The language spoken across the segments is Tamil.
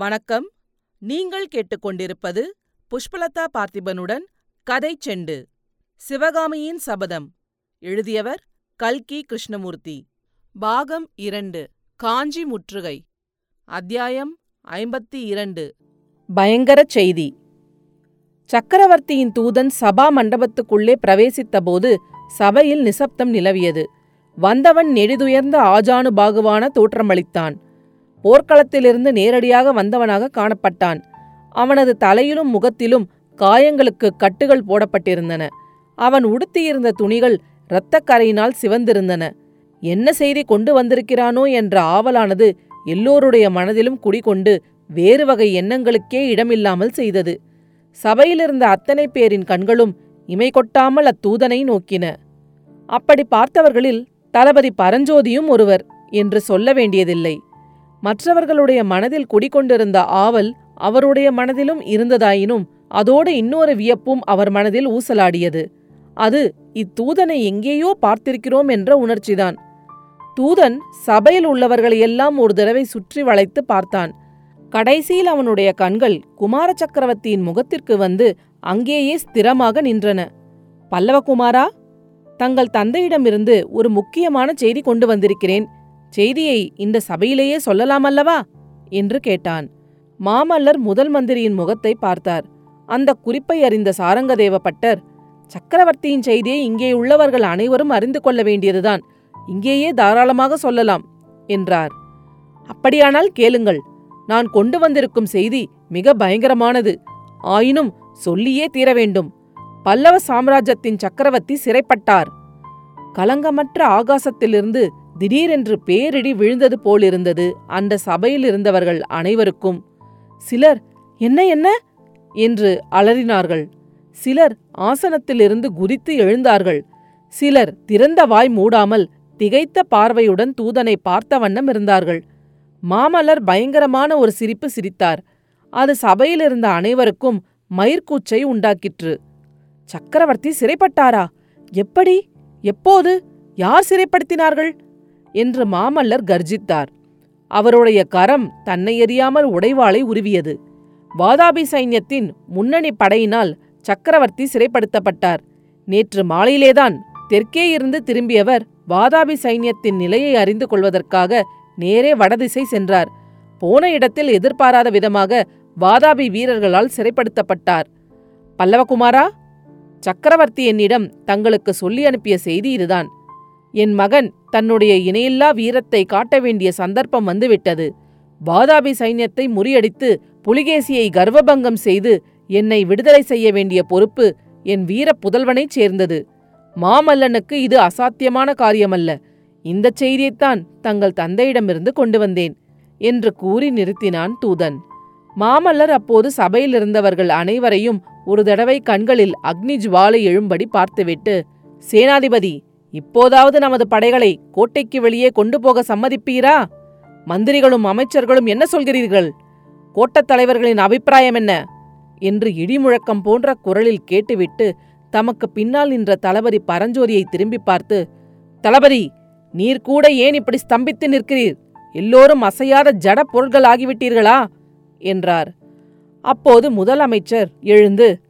வணக்கம். நீங்கள் கேட்டுக்கொண்டிருப்பது புஷ்பலதா பார்த்திபனுடன் கதை செண்டு. சிவகாமியின் சபதம். எழுதியவர் கல்கி கிருஷ்ணமூர்த்தி. பாகம் இரண்டு காஞ்சி முற்றுகை. அத்தியாயம் ஐம்பத்தி இரண்டு பயங்கரச் செய்தி. சக்கரவர்த்தியின் தூதன் சபா மண்டபத்துக்குள்ளே பிரவேசித்தபோது சபையில் நிசப்தம் நிலவியது. வந்தவன் நெடிதுயர்ந்த ஆஜானு பாகுவான தோற்றமளித்தான். போர்க்களத்திலிருந்து நேரடியாக வந்தவனாக காணப்பட்டான். அவனது தலையிலும் முகத்திலும் காயங்களுக்கு கட்டுகள் போடப்பட்டிருந்தன. அவன் உடுத்தியிருந்த துணிகள் இரத்தக்கரையினால் சிவந்திருந்தன. என்ன செய்தி கொண்டு வந்திருக்கிறானோ என்ற ஆவலானது எல்லோருடைய மனதிலும் குடிகொண்டு வேறு வகை எண்ணங்களுக்கே இடமில்லாமல் செய்தது. சபையிலிருந்த அத்தனை பேரின் கண்களும் இமை கொட்டாமல் அத்தூதனை நோக்கின. அப்படி பார்த்தவர்களில் தளபதி பரஞ்சோதியும் ஒருவர் என்று சொல்ல வேண்டியதில்லை. மற்றவர்களுடைய மனதில் குடிக்கொண்டிருந்த ஆவல் அவருடைய மனதிலும் இருந்ததாயினும் அதோடு இன்னொரு வியப்பும் அவர் மனதில் ஊசலாடியது. அது இத்தூதனை எங்கேயோ பார்த்திருக்கிறோம் என்ற உணர்ச்சிதான். தூதன் சபையில் உள்ளவர்களையெல்லாம் ஒரு தடவை சுற்றி வளைத்து பார்த்தான். கடைசியில் அவனுடைய கண்கள் குமார சக்கரவர்த்தியின் முகத்திற்கு வந்து அங்கேயே ஸ்திரமாக நின்றன. பல்லவகுமாரா தங்கள் தந்தையிடமிருந்து ஒரு முக்கியமான செய்தி கொண்டு வந்திருக்கிறேன். செய்தியை இந்த சபையிலேயே சொல்லலாமல்லவா? என்று கேட்டான். மாமல்லர் முதல் மந்திரியின் முகத்தை பார்த்தார். அந்த குறிப்பை அறிந்த சாரங்கதேவ பட்டர் சக்கரவர்த்தியின் செய்தியை இங்கே உள்ளவர்கள் அனைவரும் அறிந்து கொள்ள வேண்டியதுதான். இங்கேயே தாராளமாக சொல்லலாம் என்றார். அப்படியானால் கேளுங்கள். நான் கொண்டு வந்திருக்கும் செய்தி மிக பயங்கரமானது. ஆயினும் சொல்லியே தீர வேண்டும். பல்லவ சாம்ராஜ்யத்தின் சக்கரவர்த்தி சிறைப்பட்டார். கலங்கமற்ற ஆகாசத்திலிருந்து திடீரென்று பேரிடி விழுந்தது போலிருந்தது அந்த சபையில் இருந்தவர்கள் அனைவருக்கும் சிலர் என்ன என்ன? என்று அலறினார்கள். சிலர் ஆசனத்திலிருந்து குதித்து எழுந்தார்கள். சிலர் திறந்த வாய் மூடாமல் திகைத்த பார்வையுடன் தூதனை பார்த்த வண்ணம் இருந்தார்கள். மாமலர் பயங்கரமான ஒரு சிரிப்பு சிரித்தார். அது சபையிலிருந்த அனைவருக்கும் மயிர்கூச்சை உண்டாக்கிற்று. சக்கரவர்த்தி சிறைப்பட்டாரா? எப்படி? எப்போது? யார் சிறைப்படுத்தினார்கள்? என்று மாமல்லர் கர்ஜித்தார். அவருடைய கரம் தன்னை எறியாமல் உடைவாளை உருவியது. வாதாபி சைன்யத்தின் முன்னணி படையினால் சக்கரவர்த்தி சிறைப்படுத்தப்பட்டார். நேற்று மாலையிலேதான் தெற்கே இருந்து திரும்பியவர் வாதாபி சைன்யத்தின் நிலையை அறிந்து கொள்வதற்காக நேரே வடதிசை சென்றார். போன இடத்தில் எதிர்பாராத விதமாக வாதாபி வீரர்களால் சிறைப்படுத்தப்பட்டார். பல்லவகுமாரா? சக்கரவர்த்தி என்னிடம் தங்களுக்கு சொல்லி அனுப்பிய செய்தி இதுதான். என் மகன் தன்னுடைய இணையில்லா வீரத்தை காட்ட வேண்டிய சந்தர்ப்பம் வந்துவிட்டது. வாதாபி சைன்யத்தை முறியடித்து புலிகேசியை கர்வபங்கம் செய்து என்னை விடுதலை செய்ய வேண்டிய பொறுப்பு என் வீர புதல்வனைச் சேர்ந்தது. மாமல்லனுக்கு இது அசாத்தியமான காரியமல்ல. இந்தச் செய்தியைத்தான் தங்கள் தந்தையிடமிருந்து கொண்டு வந்தேன் என்று கூறி நிறுத்தினான் தூதன். மாமல்லர் அப்போது சபையில் இருந்தவர்கள் அனைவரையும் ஒரு தடவை கண்களில் அக்னி ஜுவாலை எழும்படி பார்த்துவிட்டு சேனாதிபதி இப்போதாவது நமது படைகளை கோட்டைக்கு வெளியே கொண்டு போக சம்மதிப்பீரா? மந்திரிகளும் அமைச்சர்களும் என்ன சொல்கிறீர்கள்? கோட்டத் தலைவர்களின் அபிப்பிராயம் என்ன? என்று இடிமுழக்கம் போன்ற குரலில் கேட்டுவிட்டு தமக்கு பின்னால் நின்ற தளபதி பரஞ்சோதியை திரும்பி பார்த்து தளபதி நீர் கூட ஏன் இப்படி ஸ்தம்பித்து நிற்கிறீர்? எல்லோரும் அசையாத ஜட பொருள்கள் ஆகிவிட்டீர்களா? என்றார். அப்போது முதலமைச்சர் எழுந்து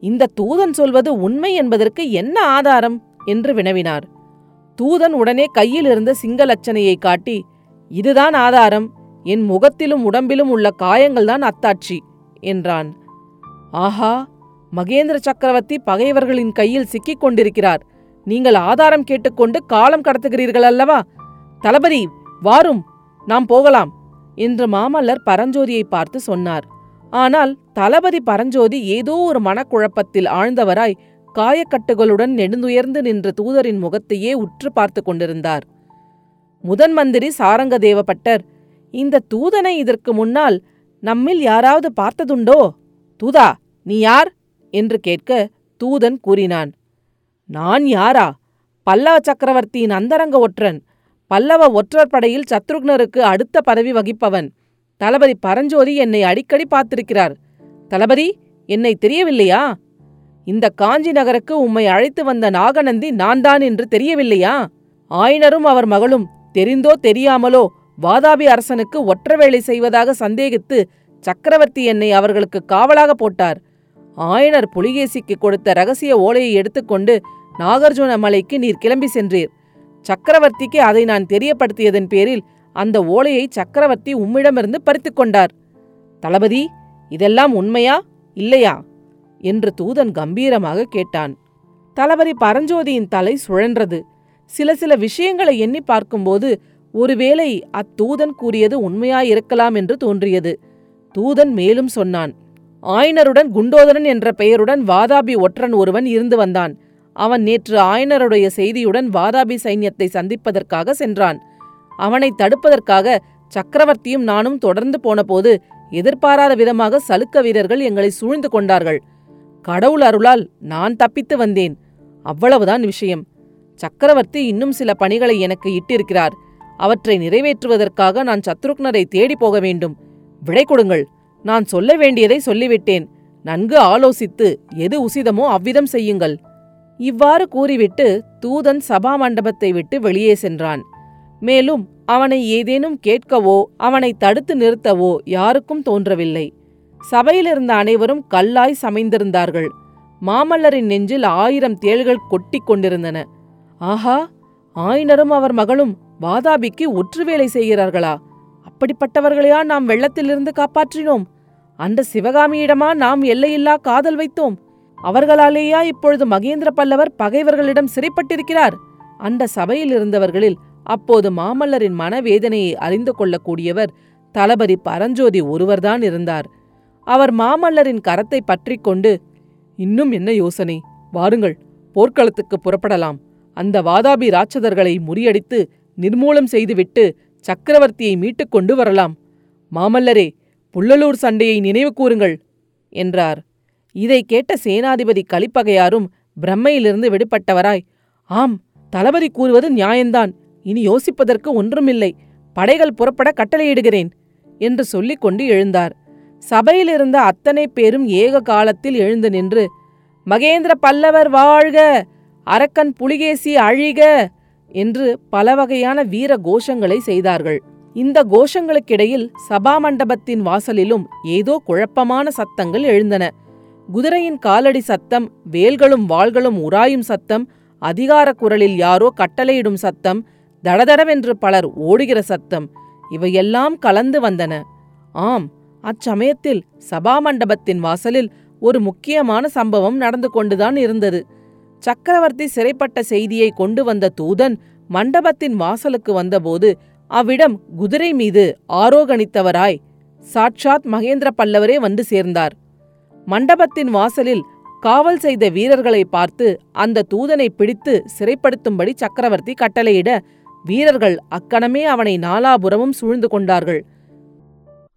இந்த தூதன் சொல்வது உண்மை என்பதற்கு என்ன ஆதாரம்? என்று வினவினார். தூதன் உடனே கையில் இருந்த சிங்கலட்சணையை காட்டி இதுதான் ஆதாரம். என் முகத்திலும் உடம்பிலும் உள்ள காயங்கள்தான் அத்தாட்சி என்றான். ஆஹா! மகேந்திர சக்கரவர்த்தி பகைவர்களின் கையில் சிக்கிக் கொண்டிருக்கிறார். நீங்கள் ஆதாரம் கேட்டுக்கொண்டு காலம் கடத்துகிறீர்கள் அல்லவா? தளபதி வாரும். நாம் போகலாம் என்று மாமல்லர் பரஞ்சோதியை பார்த்து சொன்னார். ஆனால் தளபதி பரஞ்சோதி ஏதோ ஒரு மனக்குழப்பத்தில் ஆழ்ந்தவராய் காயக்கட்டுகளுடன் நெடுந்துயர்ந்து நின்ற தூதரின் முகத்தையே உற்று பார்த்து கொண்டிருந்தார். முதன் மந்திரி சாரங்கதேவ பட்டர் இந்த தூதனை இதற்கு முன்னால் நம்மில் யாராவது பார்த்ததுண்டோ? தூதா நீ யார்? என்று கேட்க தூதன் கூறினான். நான் யாரா? பல்லவ சக்கரவர்த்தியின் அந்தரங்க ஒற்றன். பல்லவ ஒற்றர் படையில் சத்ருக்னருக்கு அடுத்த பதவி வகிப்பவன். தளபதி பரஞ்சோதி என்னை அடிக்கடி பார்த்திருக்கிறார். தளபதி என்னை தெரியவில்லையா? இந்த காஞ்சி நகருக்கு உம்மை அழைத்து வந்த நாகநந்தி நான் தான் என்று தெரியவில்லையா? ஆயினரும் அவர் மகளும் தெரிந்தோ தெரியாமலோ வாதாபி அரசனுக்கு ஒற்ற வேலை செய்வதாக சந்தேகித்து சக்கரவர்த்தி என்னை அவர்களுக்கு காவலாக போட்டார். ஆயனர் புலிகேசிக்கு கொடுத்த ரகசிய ஓலையை எடுத்துக்கொண்டு நாகார்ஜுன மலைக்கு நீர் கிளம்பி சென்றீர். சக்கரவர்த்திக்கு அதை நான் தெரியப்படுத்தியதன் பேரில் அந்த ஓலையை சக்கரவர்த்தி உம்மிடமிருந்து பறித்துக் கொண்டார். தளபதி இதெல்லாம் உண்மையா? இல்லையா? என்று தூதன் கம்பீரமாக கேட்டான். தளபதி பரஞ்சோதியின் தலை சுழன்றது. சில சில விஷயங்களை எண்ணி பார்க்கும்போது ஒருவேளை அத்தூதன் கூறியது உண்மையாயிருக்கலாம் என்று தோன்றியது. தூதன் மேலும் சொன்னான் ஆயனருடன் குண்டோதரன் என்ற பெயருடன் வாதாபி ஒற்றன் ஒருவன் இருந்து வந்தான். அவன் நேற்று ஆயனருடைய செய்தியுடன் வாதாபி சைன்யத்தை சந்திப்பதற்காக சென்றான். அவனை தடுப்பதற்காக சக்கரவர்த்தியும் நானும் தொடர்ந்து போனபோது எதிர்பாராத விதமாக சலுக்க வீரர்கள் எங்களை சூழ்ந்து கொண்டார்கள். கடவுள் அருளால் நான் தப்பித்து வந்தேன். அவ்வளவுதான் விஷயம். சக்கரவர்த்தி இன்னும் சில பணிகளை எனக்கு இட்டிருக்கிறார். அவற்றை நிறைவேற்றுவதற்காக நான் சத்ருக்னரை தேடி போக வேண்டும். விடை கொடுங்கள். நான் சொல்ல வேண்டியதை சொல்லிவிட்டேன். நன்கு ஆலோசித்து எது உசிதமோ அவ்விதம் செய்யுங்கள். இவ்வாறு கூறிவிட்டு தூதன் சபா மண்டபத்தை விட்டு வெளியே சென்றான். மேலும் அவனை ஏதேனும் கேட்கவோ அவனை தடுத்து நிறுத்தவோ யாருக்கும் தோன்றவில்லை. சபையிலிருந்த அனைவரும் கல்லாய் சமைந்திருந்தார்கள். மாமல்லரின் நெஞ்சில் ஆயிரம் தேள்கள் கொட்டிக் கொண்டிருந்தன. ஆஹா ஆயினரும் அவர் மகளும் வாதாபிக்கு ஒற்று வேலை செய்கிறார்களா? அப்படிப்பட்டவர்களையா நாம் வெள்ளத்திலிருந்து காப்பாற்றினோம்? அந்த சிவகாமியிடமா நாம் எல்லையில்லா காதல் வைத்தோம்? அவர்களாலேயா இப்பொழுது மகேந்திர பல்லவர் பகைவர்களிடம் சிறைப்பட்டிருக்கிறார்? அந்த சபையில் இருந்தவர்களில் அப்போது மாமல்லரின் மனவேதனையை அறிந்து கொள்ளக்கூடியவர் தளபதி பரஞ்சோதி ஒருவர்தான் இருந்தார். அவர் மாமல்லரின் கரத்தை பற்றி கொண்டு இன்னும் என்ன யோசனை? வாருங்கள் போர்க்களத்துக்கு புறப்படலாம். அந்த வாதாபி ராட்சதர்களை முறியடித்து நிர்மூலம் செய்துவிட்டு சக்கரவர்த்தியை மீட்டுக் கொண்டு வரலாம். மாமல்லரே புள்ளலூர் சண்டையை நினைவு கூறுங்கள் என்றார். இதை கேட்ட சேனாதிபதி கலிப்பகையாரும் பிரம்மையிலிருந்து விடுபட்டவராய் ஆம் தளபதி கூறுவது நியாயந்தான். இனி யோசிப்பதற்கு ஒன்றுமில்லை. படைகள் புறப்பட கட்டளையிடுகிறேன் என்று சொல்லிக் கொண்டு எழுந்தார். சபையிலிருந்த அத்தனை பேரும் ஏக காலத்தில் எழுந்து நின்று மகேந்திர பல்லவர் வாழ்க அரக்கன் புலிகேசி அழிக என்று பல வகையான வீர கோஷங்களை செய்தார்கள். இந்த கோஷங்களுக்கிடையில் சபா மண்டபத்தின் வாசலிலும் ஏதோ குழப்பமான சத்தங்கள் எழுந்தன. குதிரையின் காலடி சத்தம் வேல்களும் வாள்களும் உராயும் சத்தம் அதிகார குரலில் யாரோ கட்டளையிடும் சத்தம் தடதடவென்று பலர் ஓடுகிற சத்தம் இவையெல்லாம் கலந்து வந்தன. ஆம் அச்சமயத்தில் சபா மண்டபத்தின் வாசலில் ஒரு முக்கியமான சம்பவம் நடந்து கொண்டுதான் இருந்தது. சக்கரவர்த்தி சிறைப்பட்ட செய்தியை கொண்டு வந்த தூதன் மண்டபத்தின் வாசலுக்கு வந்தபோது அவ்விடம் குதிரை மீது ஆரோகணித்தவராய் சாட்சாத் மகேந்திர பல்லவரே வந்து சேர்ந்தார். மண்டபத்தின் வாசலில் காவல் செய்த வீரர்களை பார்த்து அந்த தூதனை பிடித்து சிறைப்படுத்தும்படி சக்கரவர்த்தி கட்டளையிட வீரர்கள் அக்கணமே அவனை நாலாபுரமும் சூழ்ந்து கொண்டார்கள்.